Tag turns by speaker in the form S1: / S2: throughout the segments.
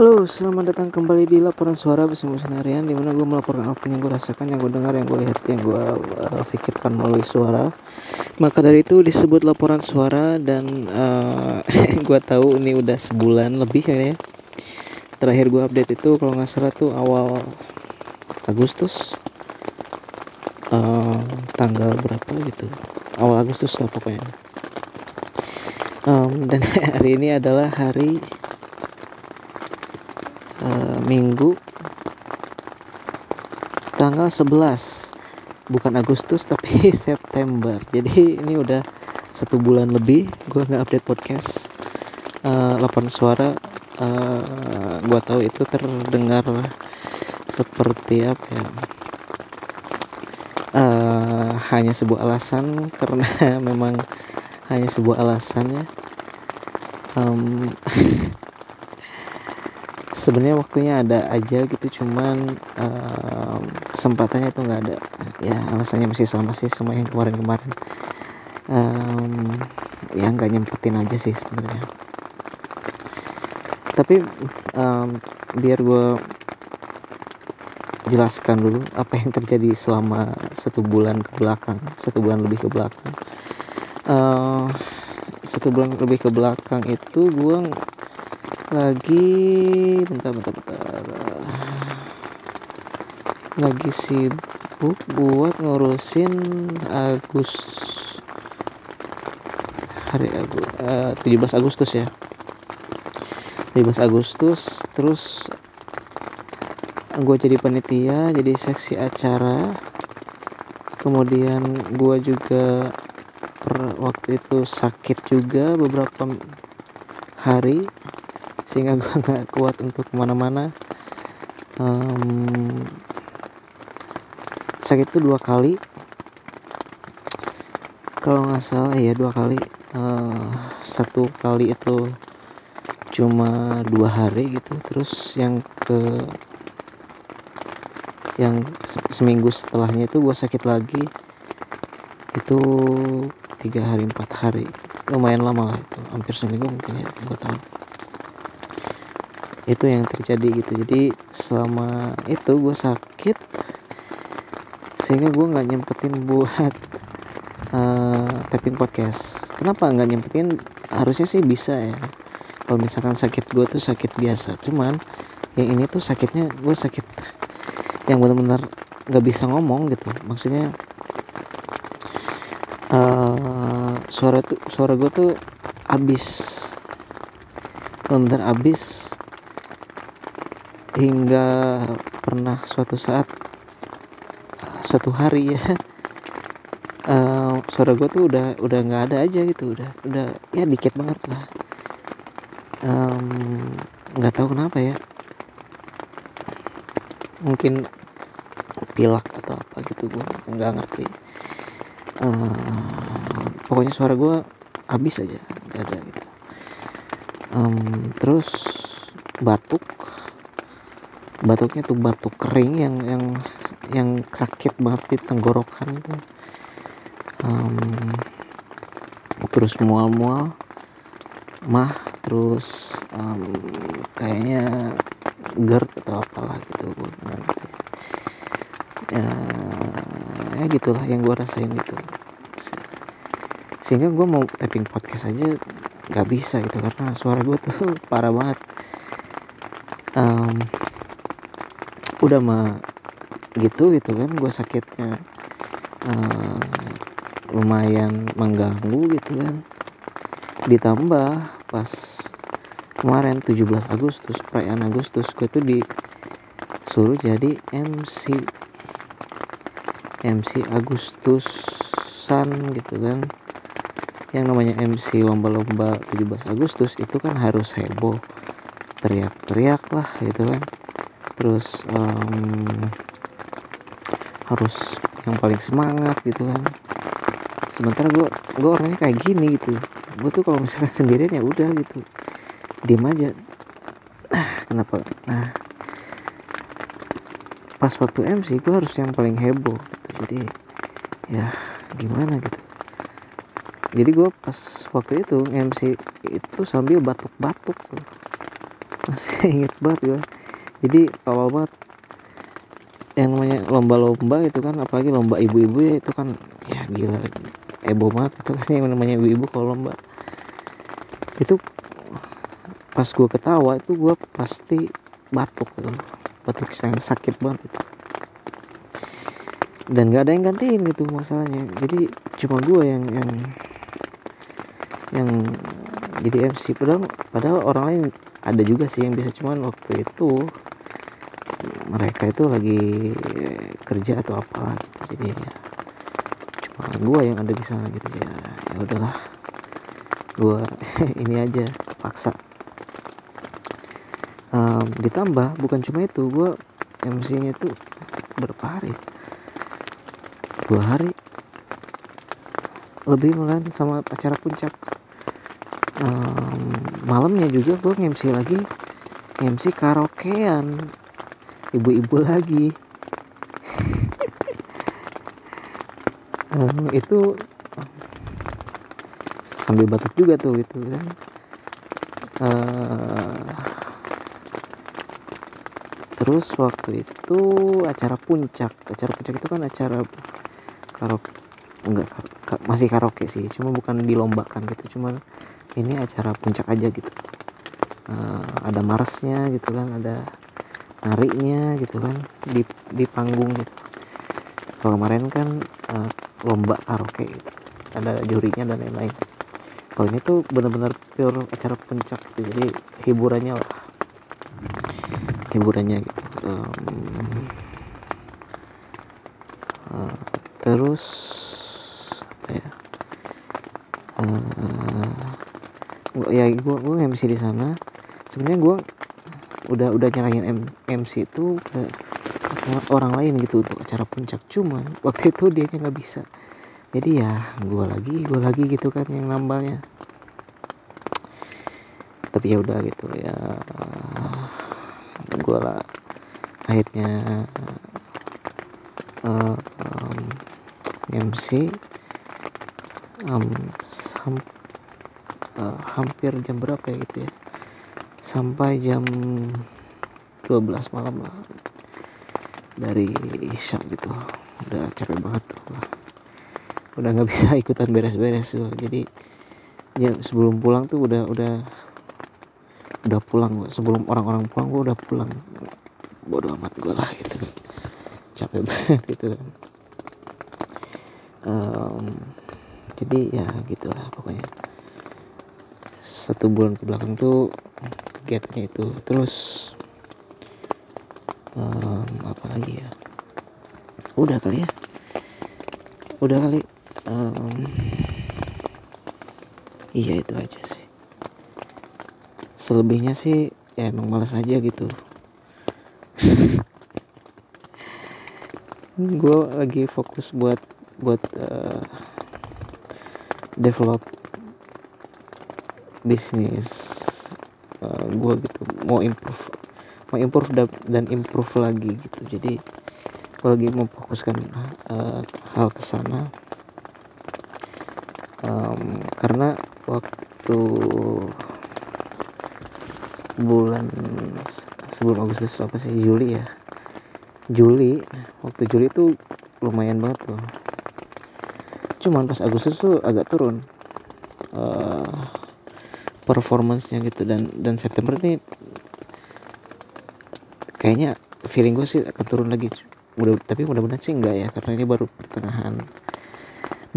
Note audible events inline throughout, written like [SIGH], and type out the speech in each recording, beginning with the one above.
S1: Halo, selamat datang kembali di laporan suara bersama Senarian Di mana gue melaporkan apa yang gue rasakan, yang gue dengar, yang gue lihat, yang gue uh, pikirkan melalui suara. Maka dari itu disebut laporan suara dan uh, [LAUGHS] gue tahu ini udah sebulan lebih ya. Terakhir gue update itu kalau nggak salah tuh awal Agustus uh, Tanggal berapa gitu. Awal Agustus lah pokoknya. Um, Dan [LAUGHS] hari ini adalah hari uh, Minggu tanggal 11 bukan Agustus tapi [LAUGHS] September. Jadi ini udah satu bulan lebih gue nggak update podcast. Uh, laporan suara uh, gue tahu itu terdengar seperti apa ya? Uh, hanya sebuah alasan [LAUGHS] karena memang hanya sebuah alasannya. Um, [LAUGHS] sebenarnya waktunya ada aja gitu cuman um, kesempatannya tuh nggak ada. Ya alasannya masih sama sih sama yang kemarin-kemarin. Um, ya nggak nyempetin aja sih sebenarnya. Tapi um, biar gue jelaskan dulu apa yang terjadi selama satu bulan ke belakang satu bulan lebih ke belakang. Uh, satu bulan lebih ke belakang itu gue lagi. Bentar bentar bentar. Lagi sibuk buat ngurusin Agus. Hari Agus uh, 17 Agustus ya. 17 Agustus terus gue jadi panitia jadi seksi acara. Kemudian gue juga per waktu itu sakit juga beberapa hari sehingga gue [LAUGHS] nggak kuat untuk ke mana-mana. Um, sakit itu dua kali. Kalau nggak salah ya dua kali. Uh, satu kali itu cuma dua hari gitu. Terus yang ke yang seminggu setelahnya itu gue sakit lagi. Itu tiga hari empat hari. Lumayan lama lah itu. Hampir seminggu mungkin ya gue tahu itu yang terjadi gitu. Jadi selama itu gue sakit sehingga gue nggak nyempetin buat [LAUGHS] uh, tapping podcast. Kenapa nggak nyempetin? Harusnya sih bisa ya. Kalau misalkan sakit gue tuh sakit biasa. Cuman yang ini tuh sakitnya gue sakit yang benar-benar nggak bisa ngomong gitu. Maksudnya uh, suara tuh suara gue tuh abis benar abis hingga pernah suatu saat suatu hari ya uh, suara gue tuh udah udah nggak ada aja gitu udah udah ya dikit banget lah. Nggak um, tahu kenapa ya. Mungkin pilak atau apa gitu gue nggak ngerti. Uh, pokoknya suara gue habis aja nggak ada gitu. Um, terus batuk batuknya tuh batuk kering yang yang yang sakit banget di tenggorokan itu um, terus mual-mual mah terus um, kayaknya GERD atau apalah gitu gue ya, ya gitulah yang gue rasain itu. Sehingga gue mau tapping podcast aja nggak bisa gitu karena suara gue tuh [LAUGHS] parah banget. Um, udah mah gitu gitu kan. Gue sakitnya uh, lumayan mengganggu gitu kan. Ditambah pas kemarin 17 Agustus perayaan Agustus gue tuh disuruh jadi MC MC Agustusan gitu kan. Yang namanya MC lomba-lomba 17 Agustus itu kan harus heboh teriak-teriak lah gitu kan terus um, harus yang paling semangat gitu kan. Sementara gue gue orangnya kayak gini gitu. Gue tuh kalau misalkan [LAUGHS] sendirian ya udah gitu. Diem aja. Nah kenapa? Nah pas waktu MC gue harus yang paling heboh gitu. Jadi ya gimana gitu. Jadi gue pas waktu itu MC itu sambil batuk-batuk [LAUGHS] masih inget banget gue jadi awal banget yang namanya lomba-lomba itu kan apalagi lomba ibu-ibu ya itu kan ya gila ebo banget itu kan [LAUGHS] yang namanya ibu-ibu kalau lomba. Itu pas gue ketawa itu gue pasti batuk gitu batuk yang sakit banget itu. Dan gak ada yang gantiin gitu masalahnya. Jadi cuma gue yang yang yang jadi MC padahal padahal orang lain ada juga sih yang bisa cuman waktu itu mereka itu lagi kerja atau apalah gitu. Jadi ya cuma gue yang ada di sana gitu. Ya ya udahlah. Gue [LAUGHS] ini aja paksa. Um, ditambah bukan cuma itu gue MC nya itu berapa hari dua hari. Lebih malah sama acara puncak. Um, malamnya juga gue MC lagi. MC karaokean ibu-ibu lagi. Um, [LAUGHS] itu sambil batuk juga tuh gitu kan. Uh, terus waktu itu acara puncak. Acara puncak itu kan acara karaoke enggak masih karaoke sih cuma bukan dilombakan gitu cuma ini acara puncak aja gitu. Uh, ada marsnya gitu kan ada nariknya gitu kan di di panggung. Gitu kalau kemarin kan uh, lomba karaoke gitu. Ada jurinya dan lain-lain. Kalau ini tuh benar-benar pure acara puncak gitu jadi hiburannya lah. Hiburannya gitu. Um, uh, terus ya? Uh, ya gue gue MC di sana. Sebenarnya gue udah udah nyerahin MC itu ke, orang lain gitu untuk acara puncak. Cuman waktu itu dia nggak bisa. Jadi ya gue lagi gue lagi gitu kan yang nambalnya. Tapi ya udah gitu ya gue lah akhirnya uh, um, MC um, sampai uh, hampir jam berapa ya gitu ya sampai jam 12 malam lah. Dari Isya gitu. Udah capek banget tuh udah nggak [LAUGHS] bisa ikutan beres-beres tuh. Jadi ya sebelum pulang tuh udah udah udah pulang gua. Sebelum orang-orang pulang gua udah pulang. Bodoh amat gua lah gitu. Capek [LAUGHS] banget gitu. Kan um, jadi ya gitulah pokoknya. Satu bulan ke belakang tuh kegiatannya itu. Terus um, apa lagi ya? Udah kali ya? Udah kali um, iya itu aja sih. Selebihnya sih ya emang malas aja gitu. [LAUGHS] Gue lagi fokus buat buat uh, develop bisnis uh, eh, gue gitu mau improve mau improve dan, improve lagi gitu. Jadi gue lagi memfokuskan uh, hal ke sana. Um, karena waktu bulan sebelum Agustus apa sih Juli ya? Juli waktu Juli itu lumayan banget tuh. Cuman pas Agustus tuh agak turun. Uh, performancenya gitu. Dan dan September ini kayaknya feeling gue sih akan turun lagi. Udah tapi mudah-mudahan sih enggak ya karena ini baru pertengahan.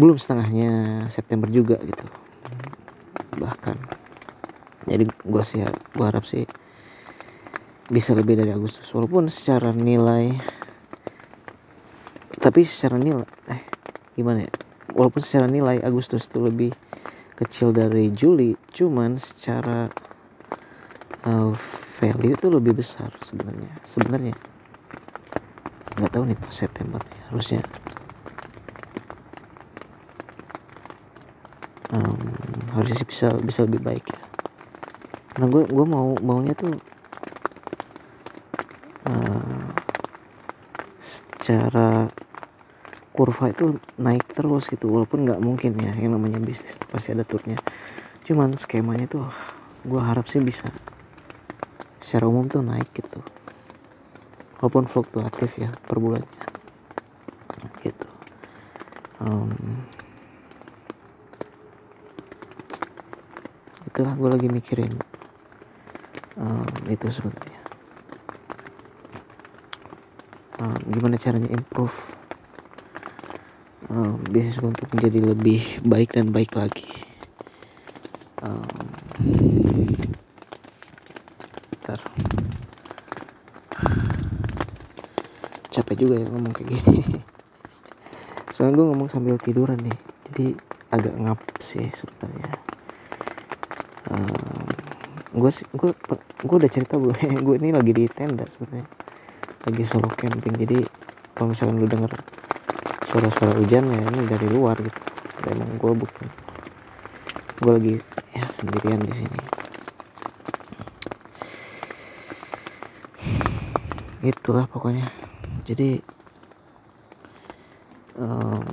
S1: Belum setengahnya September juga gitu. Bahkan. Jadi gue sih gue harap sih bisa lebih dari Agustus. Walaupun secara nilai tapi secara nilai eh gimana ya? Walaupun secara nilai Agustus itu lebih kecil dari Juli cuman secara uh, value itu lebih besar sebenarnya sebenarnya. Nggak tahu nih pas September nih, harusnya. Um, harusnya sih bisa bisa lebih baik ya. Karena gue gue mau maunya tuh uh, secara kurva itu naik terus gitu walaupun nggak mungkin ya yang namanya bisnis pasti ada turnya. Cuman skemanya tuh gue harap sih bisa secara umum tuh naik gitu. Walaupun fluktuatif ya per bulannya. Gitu. Um, itulah gue lagi mikirin um, itu sebenarnya. Um, gimana caranya improve um, bisnis untuk menjadi lebih baik dan baik lagi. Um, capek juga ya ngomong kayak gini. [LAUGHS] Soalnya gue ngomong sambil tiduran nih jadi agak ngap sih sebenarnya. Um, gue gue gue udah cerita gue [LAUGHS] gue ini lagi di tenda sebenarnya. Lagi solo camping jadi kalau misalkan lu denger suara-suara hujan ya ini dari luar gitu. Emang gue bukan gue lagi ya sendirian di sini. Itulah pokoknya. Jadi um,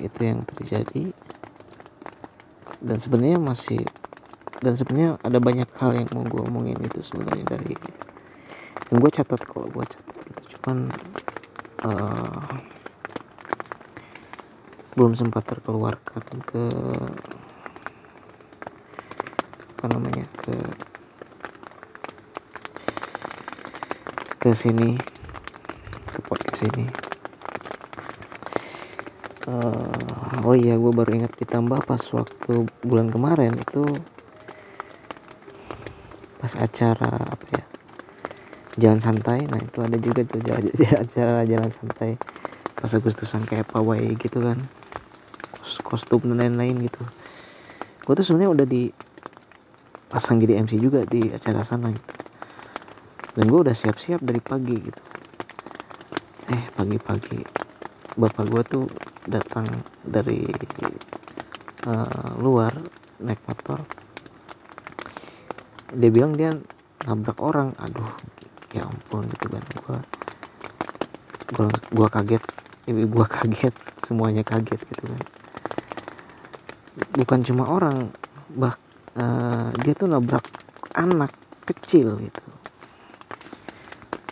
S1: itu yang terjadi. Dan sebenarnya masih dan sebenarnya ada banyak hal yang mau gue omongin itu sebenarnya dari dan gue catat kok gue catat gitu. Cuman uh, belum sempat terkeluarkan ke apa namanya ke ke sini ke podcast ini. Uh, oh iya gue baru ingat ditambah pas waktu bulan kemarin itu pas acara apa ya jalan santai. Nah itu ada juga tuh [LAUGHS] acara jalan santai pas Agustusan kayak pawai gitu kan. Kostum dan lain-lain gitu. Gue tuh sebenarnya udah di pasang jadi MC juga di acara sana gitu. Dan gue udah siap-siap dari pagi gitu. Eh pagi-pagi. Bapak gue tuh datang dari uh, luar naik motor. Dia bilang dia nabrak orang. Aduh ya ampun gitu kan. Gua gua kaget ibu gua kaget semuanya kaget gitu kan. Bukan cuma orang bah uh, dia tuh nabrak anak kecil gitu.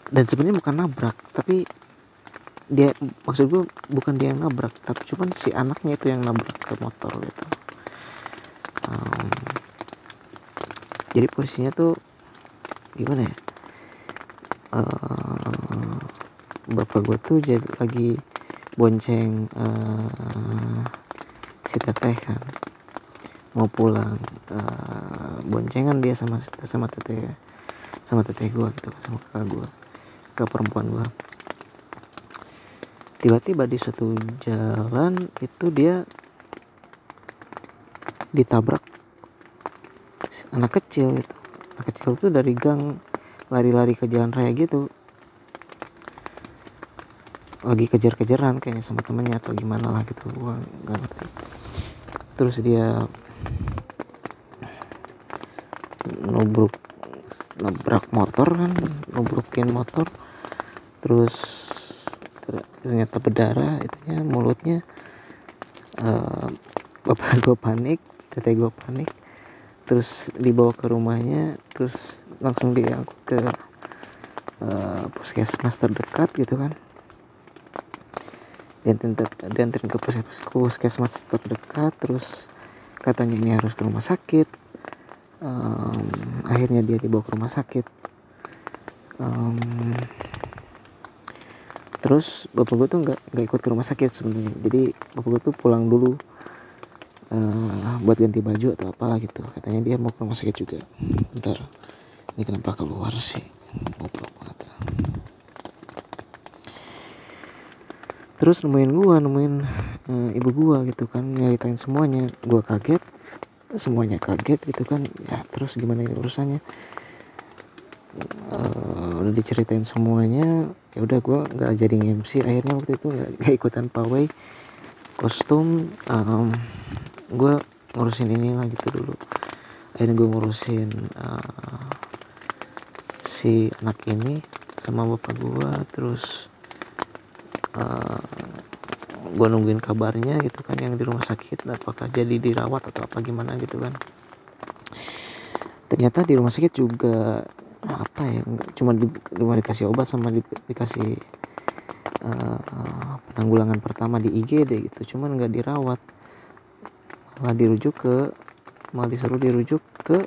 S1: Dan sebenarnya bukan nabrak tapi dia maksud gue bukan dia yang nabrak tapi cuman si anaknya itu yang nabrak ke motor gitu. Um, jadi posisinya tuh gimana ya? Uh, bapak gue tuh jadi lagi bonceng uh, si teteh kan. Mau pulang uh, boncengan dia sama sama teteh sama teteh gue gitu kan sama kakak gue ke perempuan gue tiba-tiba di satu jalan itu dia ditabrak anak kecil gitu. Anak kecil tuh dari gang lari-lari ke jalan raya gitu lagi kejar-kejaran kayaknya sama temennya atau gimana lah gitu. Gua nggak ngerti. Terus dia nubruk nabrak motor kan nubrukin motor. Terus ternyata berdarah itunya mulutnya. Uh, bapak gue panik teteh gue panik. Terus dibawa ke rumahnya terus langsung diangkut ke uh, puskesmas terdekat gitu kan diantarin ke puskesmas terdekat terus katanya ini harus ke rumah sakit. Um, akhirnya dia dibawa ke rumah sakit. Um, terus bapak gue tuh nggak nggak ikut ke rumah sakit sebenarnya. Jadi bapak gue tuh pulang dulu uh, buat ganti baju atau apalah gitu. Katanya dia mau ke rumah sakit juga. Ntar ini kenapa keluar sih banget terus nemuin gua nemuin uh, ibu gua gitu kan nyeritain semuanya. Gua kaget semuanya kaget gitu kan. Ya terus gimana urusannya? Uh, udah diceritain semuanya ya udah gua nggak jadi MC akhirnya waktu itu nggak ikutan pawai kostum um, gue ngurusin ini lah gitu dulu. Akhirnya gue ngurusin uh, si anak ini sama bapak gue terus uh, gue nungguin kabarnya gitu kan yang di rumah sakit apakah jadi dirawat atau apa gimana gitu kan. Ternyata di rumah sakit juga apa ya cuma di, cuma dikasih obat sama di, dikasih uh, penanggulangan pertama di IGD gitu cuman nggak dirawat. Malah dirujuk ke malah disuruh dirujuk ke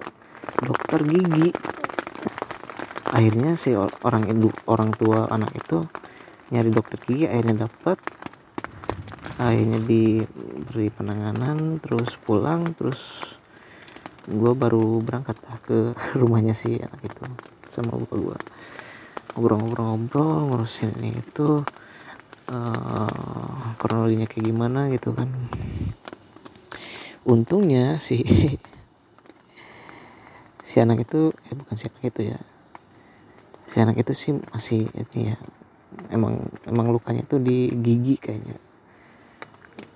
S1: dokter gigi. Akhirnya si orang ibu orang tua anak itu nyari dokter gigi akhirnya dapat. Akhirnya diberi penanganan terus pulang terus gue baru berangkat lah ke [LAUGHS] rumahnya si anak itu sama bapak gue ngobrol-ngobrol-ngobrol ngurusin itu uh, kronologinya kayak gimana gitu kan. Untungnya si [LAUGHS] si anak itu eh bukan si anak itu ya. Si anak itu sih masih ini ya emang emang lukanya itu di gigi kayaknya.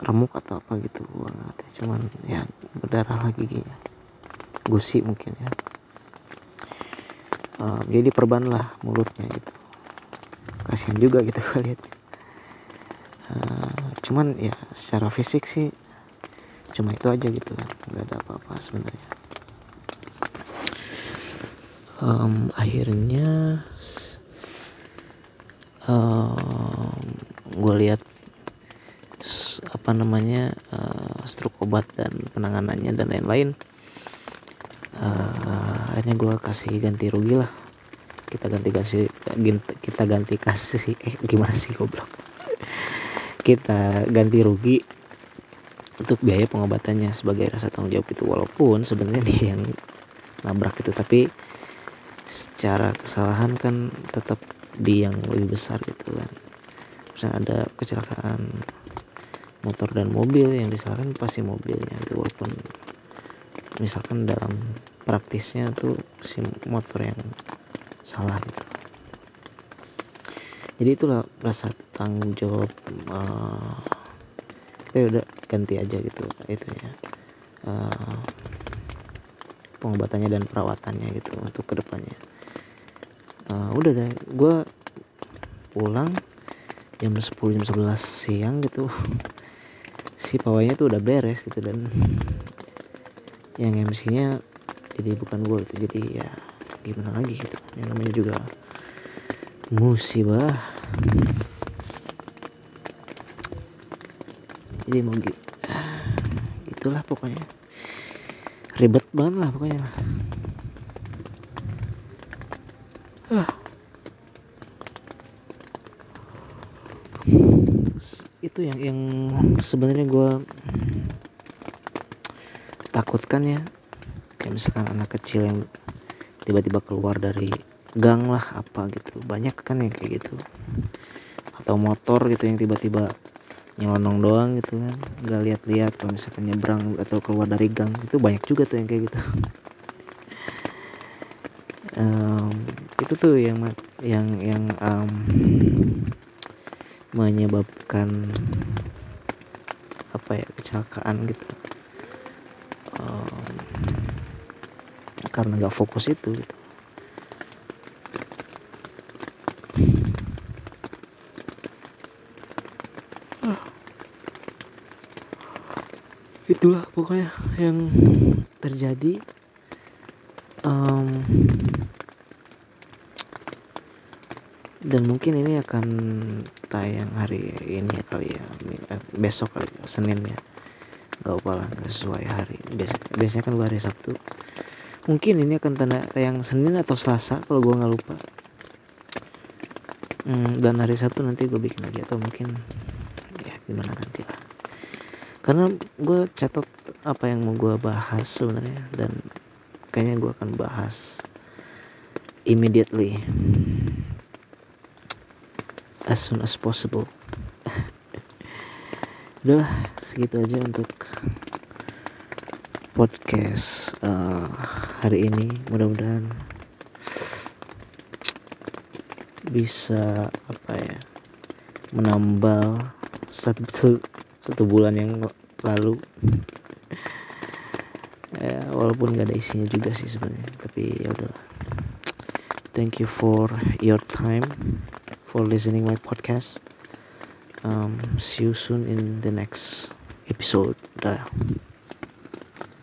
S1: Remuk atau apa gitu gua nggak cuman ya berdarah lagi giginya. Gusi mungkin ya. Um, jadi perban lah mulutnya gitu. Kasihan juga gitu gue lihat. Uh, cuman ya secara fisik sih cuma itu aja gitu kan. Nggak ada apa-apa sebenarnya. Um, akhirnya um, gue lihat apa namanya uh, stroke obat dan penanganannya dan lain-lain. Uh, akhirnya gue kasih ganti rugi lah. Kita ganti kasih kita ganti kasih [LAUGHS] eh gimana sih goblok? Kita ganti rugi untuk biaya pengobatannya sebagai rasa tanggung jawab itu. Walaupun sebenarnya dia yang nabrak itu tapi secara kesalahan kan tetap di yang lebih besar gitu kan. Misalnya ada kecelakaan motor dan mobil yang disalahkan pasti mobilnya itu walaupun misalkan dalam praktisnya tuh si motor yang salah gitu. Jadi itulah rasa tanggung jawab uh, kita udah ganti aja gitu itu ya. Uh, pengobatannya dan perawatannya gitu untuk ke depannya uh, udah deh gue pulang jam 10 jam 11 siang gitu. [LAUGHS] Si pawainya tuh udah beres gitu dan yang MC nya jadi bukan gue itu jadi ya gimana lagi gitu kan. Yang namanya juga musibah. Jadi mau gitu itulah pokoknya. Ribet banget lah pokoknya lah itu yang yang sebenarnya gue takutkan ya. Kayak misalkan anak kecil yang tiba-tiba keluar dari gang lah apa gitu. Banyak kan yang kayak gitu. Atau motor gitu yang tiba-tiba nyelonong doang gitu kan. Nggak lihat-lihat kalau misalkan nyebrang atau keluar dari gang itu banyak juga tuh yang kayak gitu. [LAUGHS] Um, itu tuh yang yang yang um, menyebabkan apa ya kecelakaan gitu. Karena nggak fokus itu gitu. Itulah pokoknya yang terjadi. Um, dan mungkin ini akan tayang hari ini ya kali ya eh, besok kali ya, Senin ya. Nggak apa lah nggak sesuai hari. Biasanya biasanya kan hari Sabtu. Mungkin ini akan tanda tayang Senin atau Selasa kalau gue nggak lupa. Hmm, dan hari Sabtu nanti gue bikin lagi atau mungkin ya gimana nanti lah. Karena gue catat apa yang mau gue bahas sebenarnya dan kayaknya gue akan bahas immediately as soon as possible. [LAUGHS] Udahlah segitu aja untuk podcast uh, hari ini. Mudah-mudahan bisa apa ya menambah satu satu bulan yang lalu. [LAUGHS] Ya, walaupun gak ada isinya juga sih sebenarnya tapi ya udahlah. Thank you for your time for listening my podcast. Um, see you soon in the next episode. Dah